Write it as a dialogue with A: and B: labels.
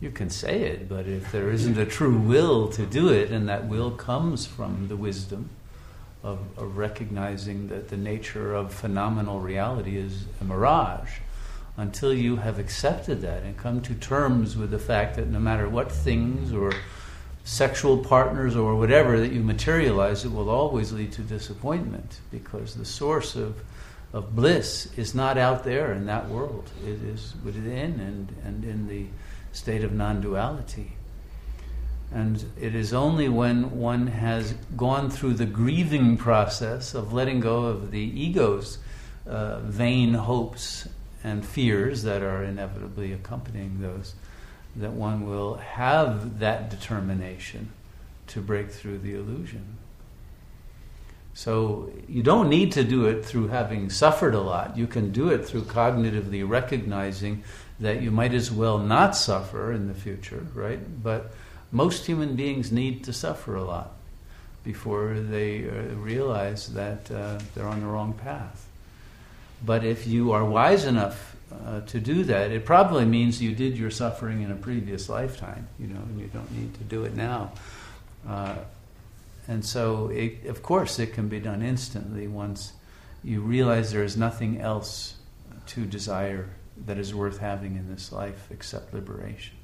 A: You can say it, but if there isn't a true will to do it, and that will comes from the wisdom of, of recognizing that the nature of phenomenal reality is a mirage, until you have accepted that and come to terms with the fact that no matter what things or sexual partners or whatever that you materialize, it will always lead to disappointment because the source of, of bliss is not out there in that world. It is within and, and in the state of non duality. And it is only when one has gone through the grieving process of letting go of the ego's uh, vain hopes and fears that are inevitably accompanying those that one will have that determination to break through the illusion. So you don't need to do it through having suffered a lot. You can do it through cognitively recognizing that you might as well not suffer in the future, right? But most human beings need to suffer a lot before they uh, realize that uh, they're on the wrong path. But if you are wise enough uh, to do that, it probably means you did your suffering in a previous lifetime, you know, and you don't need to do it now. Uh, and so, it, of course, it can be done instantly once you realize there is nothing else to desire that is worth having in this life except liberation.